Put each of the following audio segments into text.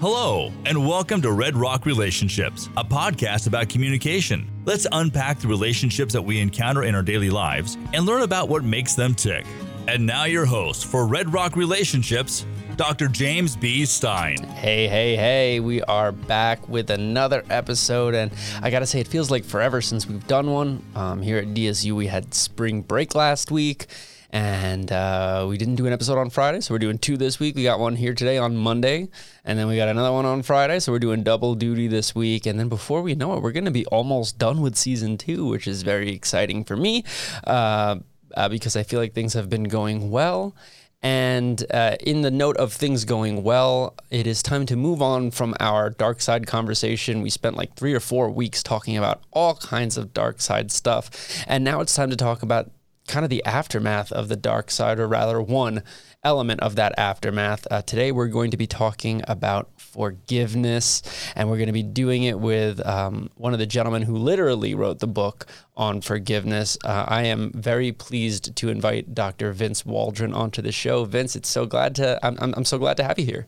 Hello, and welcome to Red Rock Relationships, a podcast about communication. Let's unpack the relationships that we encounter in our daily lives and learn about what makes them tick. And now, your host for Red Rock Relationships, Dr. James B. Stein. Hey, hey, hey, we are back with another episode. And I got to say, it feels like forever since we've done one. Um, here at DSU, we had spring break last week and uh, we didn't do an episode on Friday, so we're doing two this week. We got one here today on Monday, and then we got another one on Friday, so we're doing double duty this week. And then before we know it, we're going to be almost done with season two, which is very exciting for me uh, uh, because I feel like things have been going well. And uh, in the note of things going well, it is time to move on from our dark side conversation. We spent like three or four weeks talking about all kinds of dark side stuff. And now it's time to talk about kind of the aftermath of the dark side, or rather, one element of that aftermath. Uh, today, we're going to be talking about forgiveness, and we're going to be doing it with um, one of the gentlemen who literally wrote the book on forgiveness. Uh, I am very pleased to invite Dr. Vince Waldron onto the show. Vince, it's so glad to I'm, I'm, I'm so glad to have you here.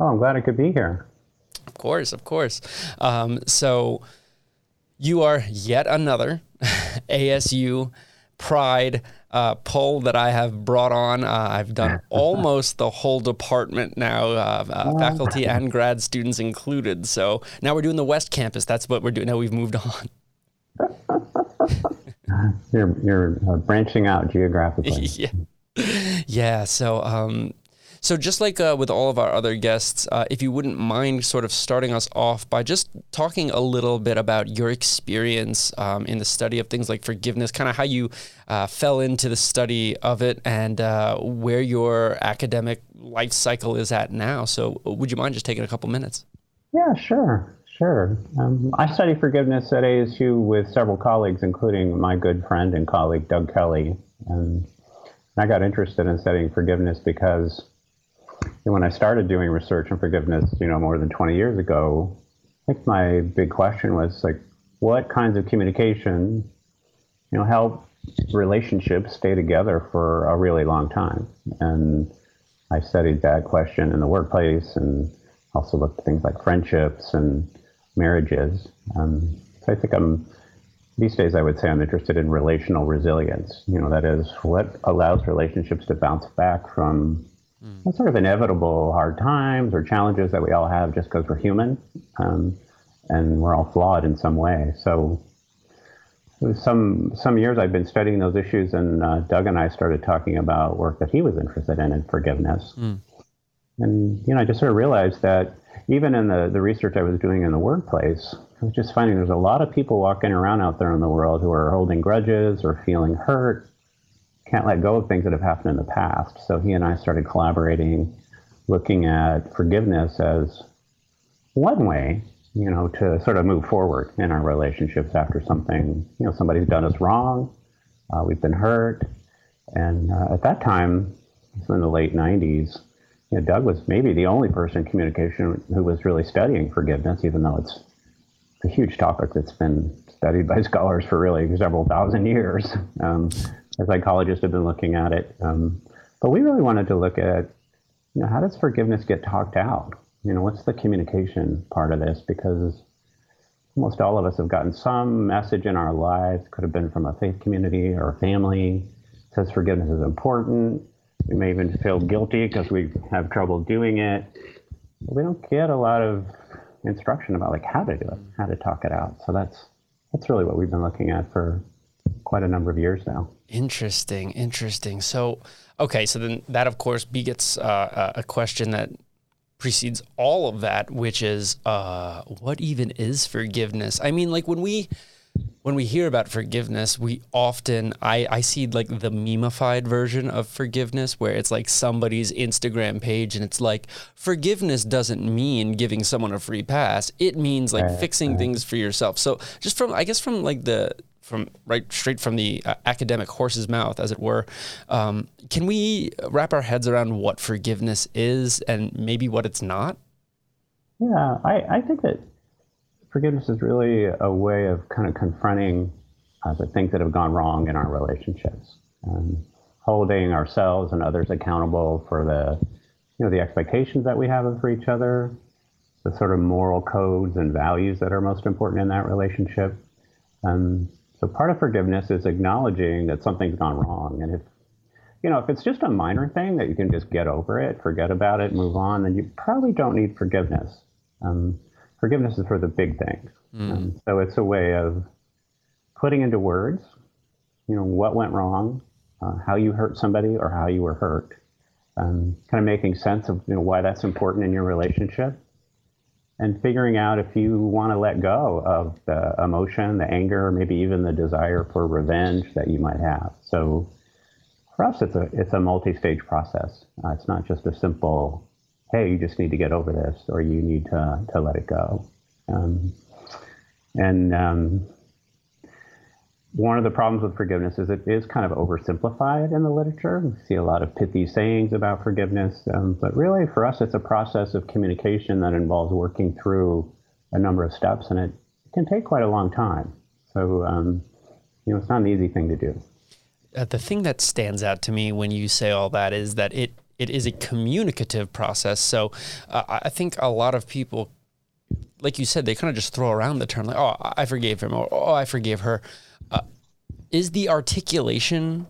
Oh, I'm glad I could be here. Of course, of course. Um, so you are yet another ASU pride uh, poll that I have brought on. Uh, I've done almost the whole department now, uh, uh, faculty and grad students included. So now we're doing the West Campus. That's what we're doing. Now we've moved on. you're you're uh, branching out geographically. yeah. Yeah. So um, so, just like uh, with all of our other guests, uh, if you wouldn't mind sort of starting us off by just talking a little bit about your experience um, in the study of things like forgiveness, kind of how you uh, fell into the study of it, and uh, where your academic life cycle is at now. So, would you mind just taking a couple minutes? Yeah, sure. Sure. Um, I study forgiveness at ASU with several colleagues, including my good friend and colleague Doug Kelley. And I got interested in studying forgiveness because when I started doing research on forgiveness, you know, more than 20 years ago, I think my big question was like, what kinds of communication, you know, help relationships stay together for a really long time? And I studied that question in the workplace and also looked at things like friendships and marriages. Um, so I think I'm these days I would say I'm interested in relational resilience. You know, that is what allows relationships to bounce back from mm. sort of inevitable hard times or challenges that we all have just because we're human um, and we're all flawed in some way. So some some years I've been studying those issues, and uh, Doug and I started talking about work that he was interested in in forgiveness. Mm. And you know, I just sort of realized that even in the, the research I was doing in the workplace, I was just finding there's a lot of people walking around out there in the world who are holding grudges or feeling hurt can't let go of things that have happened in the past. So he and I started collaborating, looking at forgiveness as one way, you know, to sort of move forward in our relationships after something, you know, somebody's done us wrong, uh, we've been hurt, and uh, at that time, in the late '90s, you know, Doug was maybe the only person in communication who was really studying forgiveness, even though it's a huge topic that's been studied by scholars for really several thousand years. Um, psychologists have been looking at it. Um, but we really wanted to look at, you know, how does forgiveness get talked out? You know, what's the communication part of this? Because almost all of us have gotten some message in our lives, could have been from a faith community or family, says forgiveness is important. We may even feel guilty because we have trouble doing it. But we don't get a lot of instruction about like how to do it, how to talk it out. So that's that's really what we've been looking at for quite a number of years now. Interesting, interesting. So, okay, so then that of course begets uh, a question that precedes all of that, which is uh, what even is forgiveness? I mean, like when we when we hear about forgiveness, we often I, I see like the memeified version of forgiveness where it's like somebody's Instagram page and it's like forgiveness doesn't mean giving someone a free pass. It means like right, fixing right. things for yourself. So just from I guess from like the from right straight from the uh, academic horse's mouth, as it were. Um, can we wrap our heads around what forgiveness is and maybe what it's not? Yeah, I, I think that forgiveness is really a way of kind of confronting uh, the things that have gone wrong in our relationships, and holding ourselves and others accountable for the you know the expectations that we have for each other, the sort of moral codes and values that are most important in that relationship. Um, so part of forgiveness is acknowledging that something's gone wrong, and if you know if it's just a minor thing that you can just get over it, forget about it, move on, then you probably don't need forgiveness. Um, forgiveness is for the big things. Mm. Um, so it's a way of putting into words, you know, what went wrong, uh, how you hurt somebody, or how you were hurt. Um, kind of making sense of you know, why that's important in your relationship, and figuring out if you want to let go of the emotion, the anger, maybe even the desire for revenge that you might have. So for us, it's a it's a multi-stage process. Uh, it's not just a simple, hey, you just need to get over this, or you need to to let it go. Um, and um, one of the problems with forgiveness is it is kind of oversimplified in the literature. We see a lot of pithy sayings about forgiveness, um, but really for us, it's a process of communication that involves working through a number of steps, and it can take quite a long time. So, um, you know, it's not an easy thing to do. Uh, the thing that stands out to me when you say all that is that it it is a communicative process. So, uh, I think a lot of people like you said, they kind of just throw around the term like, "Oh, I forgave him," or "Oh, I forgave her." Is the articulation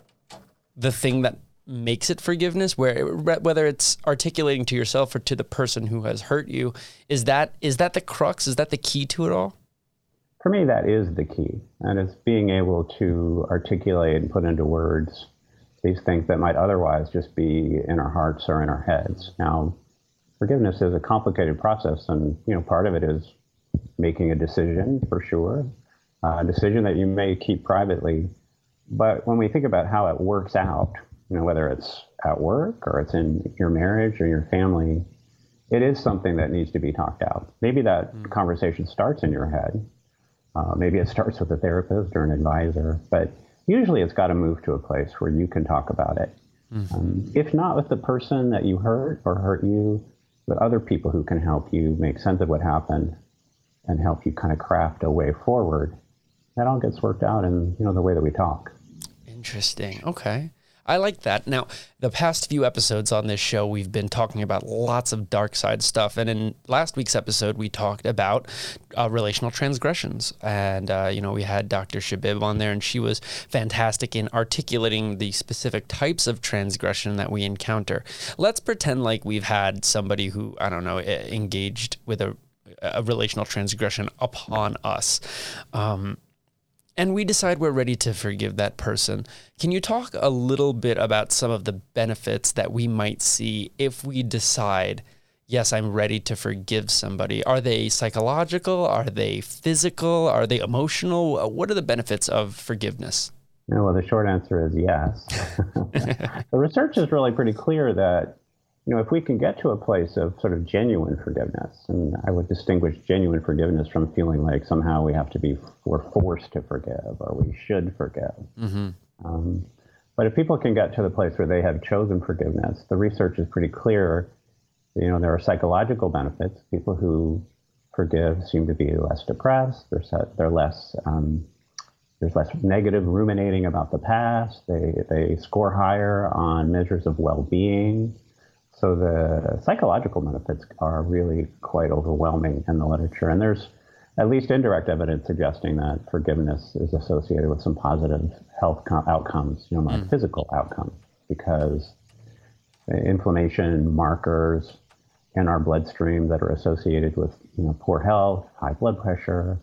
the thing that makes it forgiveness? Where whether it's articulating to yourself or to the person who has hurt you, is that is that the crux? Is that the key to it all? For me, that is the key, and it's being able to articulate and put into words these things that might otherwise just be in our hearts or in our heads. Now, forgiveness is a complicated process, and you know part of it is making a decision for sure, uh, a decision that you may keep privately. But when we think about how it works out, you know whether it's at work or it's in your marriage or your family, it is something that needs to be talked out. Maybe that mm. conversation starts in your head. Uh, maybe it starts with a therapist or an advisor, but usually it's got to move to a place where you can talk about it. Mm-hmm. Um, if not with the person that you hurt or hurt you, but other people who can help you make sense of what happened and help you kind of craft a way forward. That all gets worked out in you know the way that we talk. Interesting. Okay. I like that. Now, the past few episodes on this show, we've been talking about lots of dark side stuff. And in last week's episode, we talked about uh, relational transgressions. And, uh, you know, we had Dr. Shabib on there, and she was fantastic in articulating the specific types of transgression that we encounter. Let's pretend like we've had somebody who, I don't know, engaged with a, a relational transgression upon us. Um, and we decide we're ready to forgive that person. Can you talk a little bit about some of the benefits that we might see if we decide, yes, I'm ready to forgive somebody? Are they psychological? Are they physical? Are they emotional? Uh, what are the benefits of forgiveness? Yeah, well, the short answer is yes. the research is really pretty clear that you know, if we can get to a place of sort of genuine forgiveness, and I would distinguish genuine forgiveness from feeling like somehow we have to be, we're forced to forgive or we should forgive. Mm-hmm. Um, but if people can get to the place where they have chosen forgiveness, the research is pretty clear. You know, there are psychological benefits. People who forgive seem to be less depressed. They're, set, they're less, um, there's less negative ruminating about the past. They, they score higher on measures of well-being. So the psychological benefits are really quite overwhelming in the literature, and there's at least indirect evidence suggesting that forgiveness is associated with some positive health com- outcomes, you know, like mm. physical outcomes, because inflammation markers in our bloodstream that are associated with you know poor health, high blood pressure.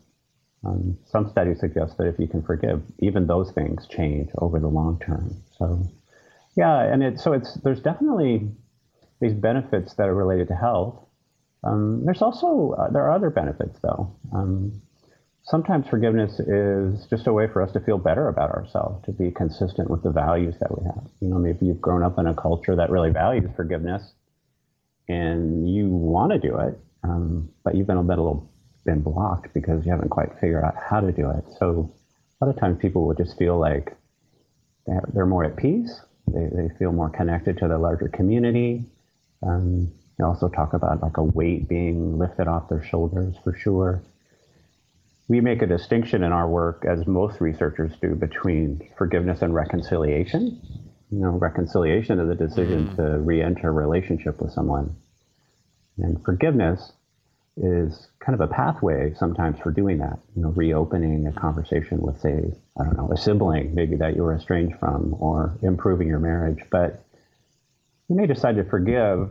Um, some studies suggest that if you can forgive, even those things change over the long term. So, yeah, and it's so it's there's definitely these benefits that are related to health. Um, there's also uh, there are other benefits though. Um, sometimes forgiveness is just a way for us to feel better about ourselves, to be consistent with the values that we have. You know, maybe you've grown up in a culture that really values forgiveness, and you want to do it, um, but you've been a little been blocked because you haven't quite figured out how to do it. So a lot of times people will just feel like they're, they're more at peace. They, they feel more connected to the larger community. Um, you also talk about like a weight being lifted off their shoulders for sure. We make a distinction in our work, as most researchers do, between forgiveness and reconciliation. You know, reconciliation is a decision mm. to re-enter a relationship with someone, and forgiveness is kind of a pathway sometimes for doing that. You know, reopening a conversation with, say, I don't know, a sibling maybe that you were estranged from, or improving your marriage. But you may decide to forgive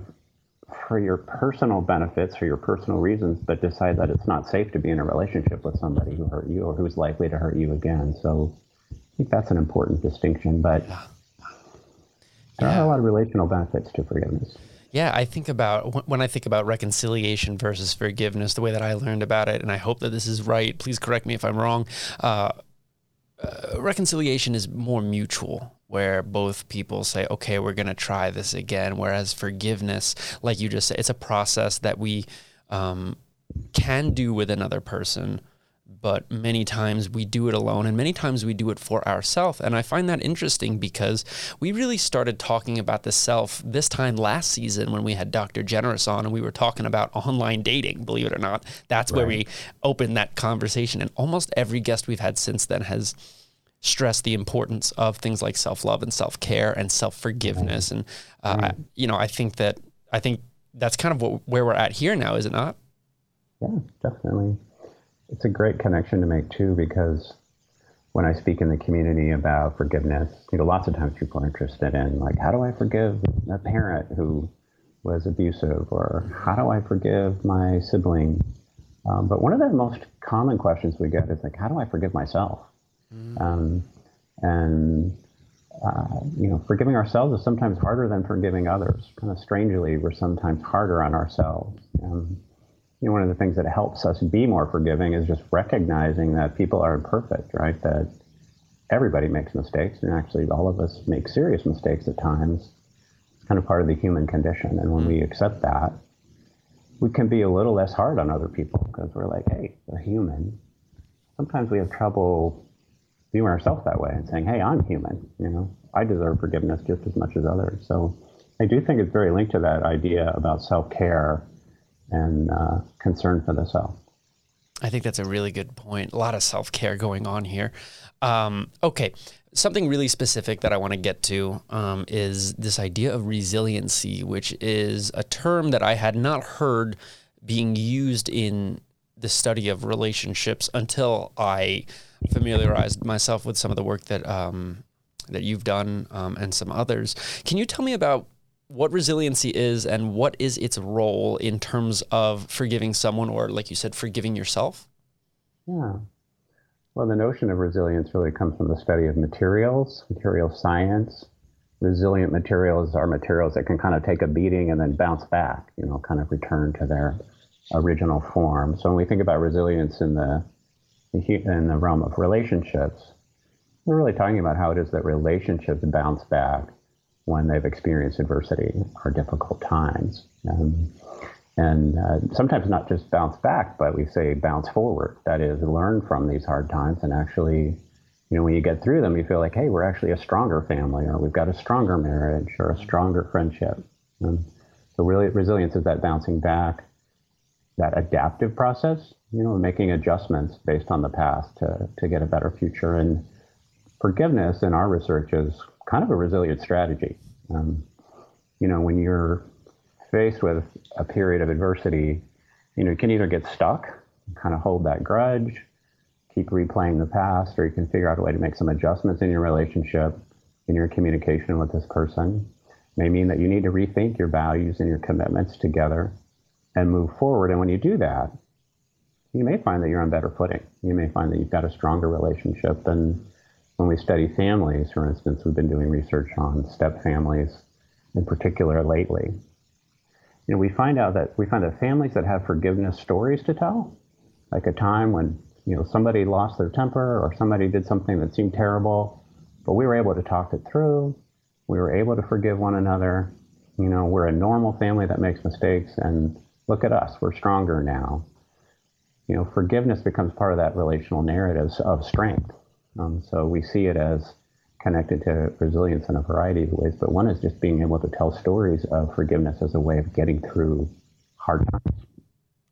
for your personal benefits, for your personal reasons, but decide that it's not safe to be in a relationship with somebody who hurt you or who's likely to hurt you again. So I think that's an important distinction. But there yeah. are a lot of relational benefits to forgiveness. Yeah, I think about when I think about reconciliation versus forgiveness, the way that I learned about it, and I hope that this is right. Please correct me if I'm wrong. Uh, uh, reconciliation is more mutual, where both people say, okay, we're going to try this again. Whereas forgiveness, like you just said, it's a process that we um, can do with another person but many times we do it alone and many times we do it for ourselves. And I find that interesting because we really started talking about the self this time last season when we had Dr. Generous on and we were talking about online dating, believe it or not. That's right. where we opened that conversation. And almost every guest we've had since then has stressed the importance of things like self-love and self-care and self-forgiveness. And, uh, I, you know, I think that, I think that's kind of what, where we're at here now, is it not? Yeah, definitely it's a great connection to make too, because when I speak in the community about forgiveness, you know, lots of times people are interested in like, how do I forgive a parent who was abusive, or how do I forgive my sibling? Um, but one of the most common questions we get is like, how do I forgive myself? Mm. Um, and uh, you know, forgiving ourselves is sometimes harder than forgiving others. Kind of strangely, we're sometimes harder on ourselves. Um, you know, one of the things that helps us be more forgiving is just recognizing that people are imperfect, right? That everybody makes mistakes, and actually all of us make serious mistakes at times. It's kind of part of the human condition, and when we mm-hmm. accept that, we can be a little less hard on other people because we're like, hey, they're human. Sometimes we have trouble viewing ourselves that way and saying, hey, I'm human. You know, I deserve forgiveness just as much as others. So I do think it's very linked to that idea about self care and uh, concern for the self. I think that's a really good point. A lot of self care going on here. Um, okay, something really specific that I want to get to um, is this idea of resiliency, which is a term that I had not heard being used in the study of relationships until I familiarized myself with some of the work that um, that you've done um, and some others. Can you tell me about what resiliency is and what is its role in terms of forgiving someone or, like you said, forgiving yourself? Yeah. Well, the notion of resilience really comes from the study of materials, material science. Resilient materials are materials that can kind of take a beating and then bounce back, you know, kind of return to their original form. So when we think about resilience in the in the realm of relationships, we're really talking about how it is that relationships bounce back when they've experienced adversity or difficult times. Um, and uh, sometimes not just bounce back, but we say bounce forward. That is, learn from these hard times and actually, you know, when you get through them, you feel like, hey, we're actually a stronger family, or we've got a stronger marriage, or a stronger friendship. Um, so, really, resilience is that bouncing back, that adaptive process, you know, making adjustments based on the past to, to get a better future. And forgiveness in our research is kind of a resilient strategy. Um, you know, when you're faced with a period of adversity, you know, you can either get stuck, kind of hold that grudge, keep replaying the past, or you can figure out a way to make some adjustments in your relationship, in your communication with this person. It may mean that you need to rethink your values and your commitments together and move forward. And when you do that, you may find that you're on better footing. You may find that you've got a stronger relationship and when we study families, for instance, we've been doing research on step families in particular lately. You know, we find out that we find that families that have forgiveness stories to tell, like a time when you know somebody lost their temper or somebody did something that seemed terrible, but we were able to talk it through. We were able to forgive one another. You know, we're a normal family that makes mistakes, and look at us, we're stronger now. You know, forgiveness becomes part of that relational narrative of strength um, so we see it as connected to resilience in a variety of ways, but one is just being able to tell stories of forgiveness as a way of getting through hard times.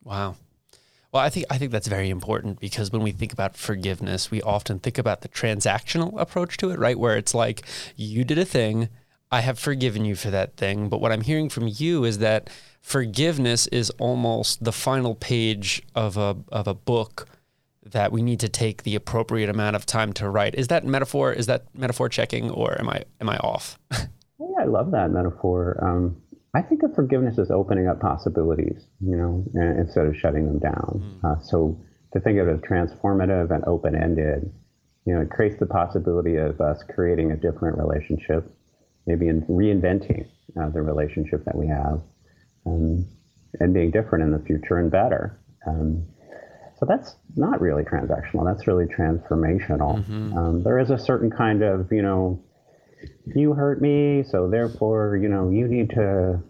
Wow. Well, I think I think that's very important because when we think about forgiveness, we often think about the transactional approach to it, right? Where it's like you did a thing, I have forgiven you for that thing. But what I'm hearing from you is that forgiveness is almost the final page of a of a book that we need to take the appropriate amount of time to write. Is that metaphor? Is that metaphor checking, or am I am I off? yeah, I love that metaphor. Um, I think of forgiveness as opening up possibilities, you know, instead of shutting them down. Mm. Uh, so to think of it as transformative and open ended, you know, it creates the possibility of us creating a different relationship, maybe in reinventing uh, the relationship that we have, um, and being different in the future and better. Um, so that's not really transactional. That's really transformational. Mm-hmm. Um, there is a certain kind of, you know, you hurt me, so therefore, you know, you need to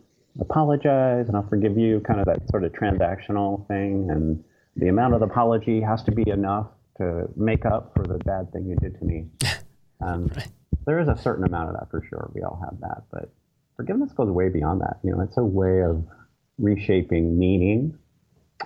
apologize and I'll forgive you, kind of that sort of transactional thing. And the amount of the apology has to be enough to make up for the bad thing you did to me. Um, right. There is a certain amount of that for sure. We all have that. But forgiveness goes way beyond that. You know, it's a way of reshaping meaning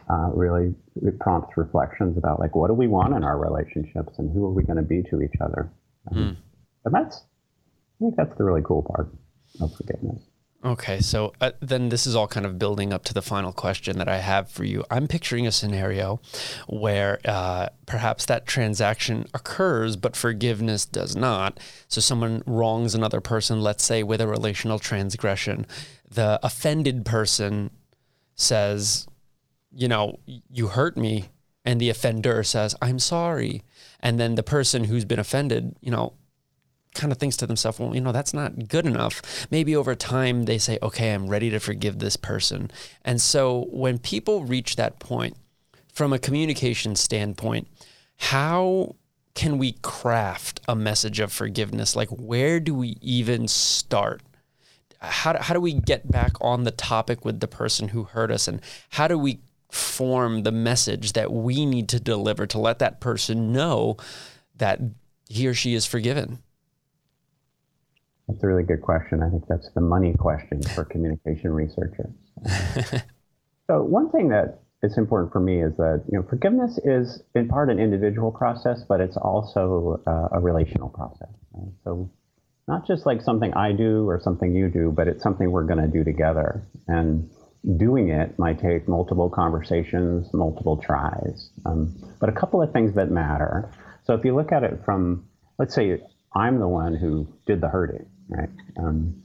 uh, really it prompts reflections about like what do we want in our relationships and who are we going to be to each other mm. and that's i think that's the really cool part of forgiveness okay so uh, then this is all kind of building up to the final question that i have for you i'm picturing a scenario where uh, perhaps that transaction occurs but forgiveness does not so someone wrongs another person let's say with a relational transgression the offended person says you know, you hurt me. And the offender says, I'm sorry. And then the person who's been offended, you know, kind of thinks to themselves, well, you know, that's not good enough. Maybe over time they say, okay, I'm ready to forgive this person. And so when people reach that point, from a communication standpoint, how can we craft a message of forgiveness? Like, where do we even start? How, how do we get back on the topic with the person who hurt us? And how do we form the message that we need to deliver to let that person know that he or she is forgiven? That's a really good question. I think that's the money question for communication researchers. so one thing that is important for me is that you know forgiveness is in part an individual process, but it's also uh, a relational process. Right? So not just like something I do or something you do, but it's something we're going to do together. And doing it might take multiple conversations, multiple tries. Um, but a couple of things that matter. So if you look at it from, let's say I'm the one who did the hurting, right? Um,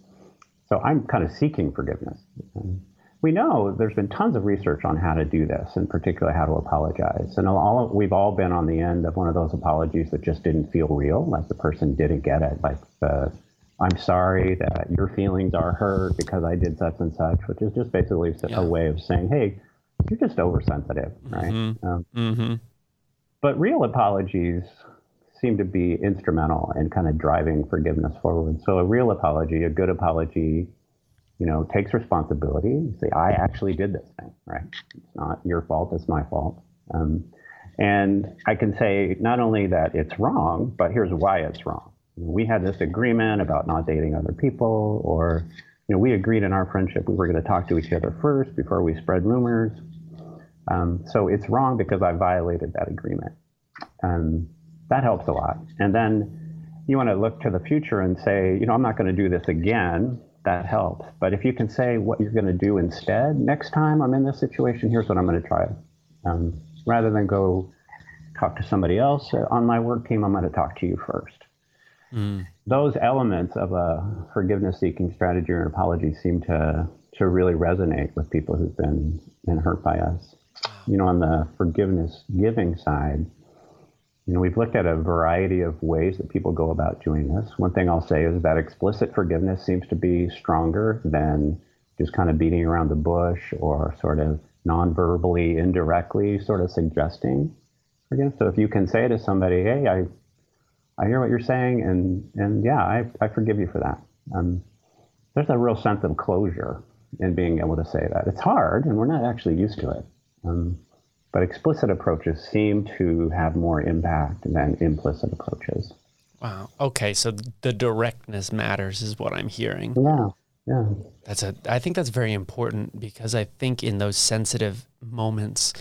so I'm kind of seeking forgiveness. Um, we know there's been tons of research on how to do this, in particular how to apologize. And all we've all been on the end of one of those apologies that just didn't feel real, like the person didn't get it, like the I'm sorry that your feelings are hurt because I did such and such, which is just basically yeah. a way of saying, hey, you're just oversensitive, right? Mm-hmm. Um, mm-hmm. But real apologies seem to be instrumental in kind of driving forgiveness forward. So a real apology, a good apology, you know, takes responsibility. You say, I actually did this thing, right? It's not your fault, it's my fault. Um, and I can say not only that it's wrong, but here's why it's wrong we had this agreement about not dating other people, or you know, we agreed in our friendship we were going to talk to each other first before we spread rumors. Um, so it's wrong because I violated that agreement. Um, that helps a lot. And then you want to look to the future and say, you know, I'm not going to do this again. That helps. But if you can say what you're going to do instead, next time I'm in this situation, here's what I'm going to try. Um, rather than go talk to somebody else on my work team, I'm going to talk to you first. Mm. Those elements of a forgiveness seeking strategy or an apology seem to, to really resonate with people who've been, been hurt by us. You know, on the forgiveness giving side, you know, we've looked at a variety of ways that people go about doing this. One thing I'll say is that explicit forgiveness seems to be stronger than just kind of beating around the bush or sort of non-verbally, indirectly sort of suggesting forgiveness. So if you can say to somebody, hey, I I hear what you're saying, and and yeah, I, I forgive you for that. Um, there's a real sense of closure in being able to say that. It's hard, and we're not actually used to it. Um, but explicit approaches seem to have more impact than implicit approaches. Wow. Okay, so the directness matters, is what I'm hearing. Yeah. Yeah. That's a. I think that's very important because I think in those sensitive moments,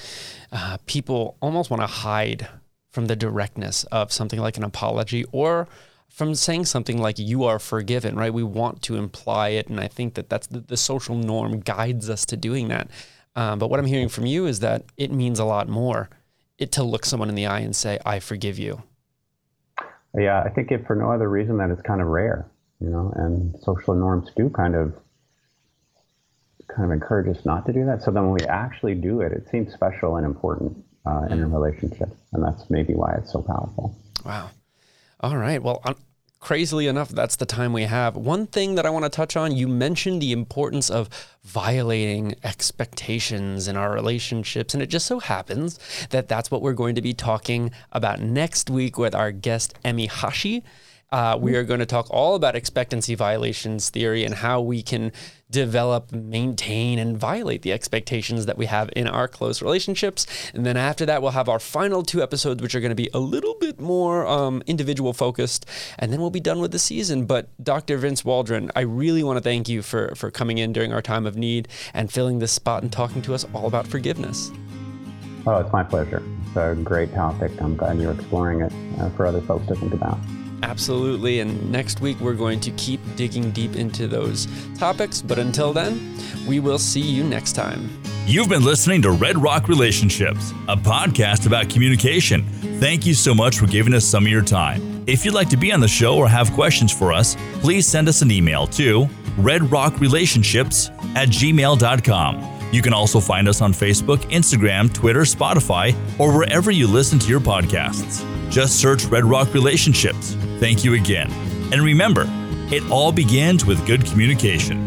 uh, people almost want to hide from the directness of something like an apology or from saying something like you are forgiven, right? We want to imply it. And I think that that's the, the social norm guides us to doing that. Um, but what I'm hearing from you is that it means a lot more it to look someone in the eye and say, I forgive you. Yeah, I think if for no other reason that it's kind of rare, you know, and social norms do kind of kind of encourage us not to do that. So then when we actually do it, it seems special and important uh, in a relationship, and that's maybe why it's so powerful. Wow. All right. Well, crazily enough, that's the time we have. One thing that I want to touch on you mentioned the importance of violating expectations in our relationships. And it just so happens that that's what we're going to be talking about next week with our guest, Emi Hashi. Uh, we are going to talk all about expectancy violations theory and how we can develop, maintain, and violate the expectations that we have in our close relationships. And then after that, we'll have our final two episodes, which are going to be a little bit more um, individual focused. And then we'll be done with the season. But Dr. Vince Waldron, I really want to thank you for, for coming in during our time of need and filling this spot and talking to us all about forgiveness. Oh, it's my pleasure. It's a great topic. I'm glad you're exploring it uh, for other folks to think about. Absolutely. And next week, we're going to keep digging deep into those topics. But until then, we will see you next time. You've been listening to Red Rock Relationships, a podcast about communication. Thank you so much for giving us some of your time. If you'd like to be on the show or have questions for us, please send us an email to redrockrelationships at gmail.com. You can also find us on Facebook, Instagram, Twitter, Spotify, or wherever you listen to your podcasts. Just search Red Rock Relationships. Thank you again. And remember, it all begins with good communication.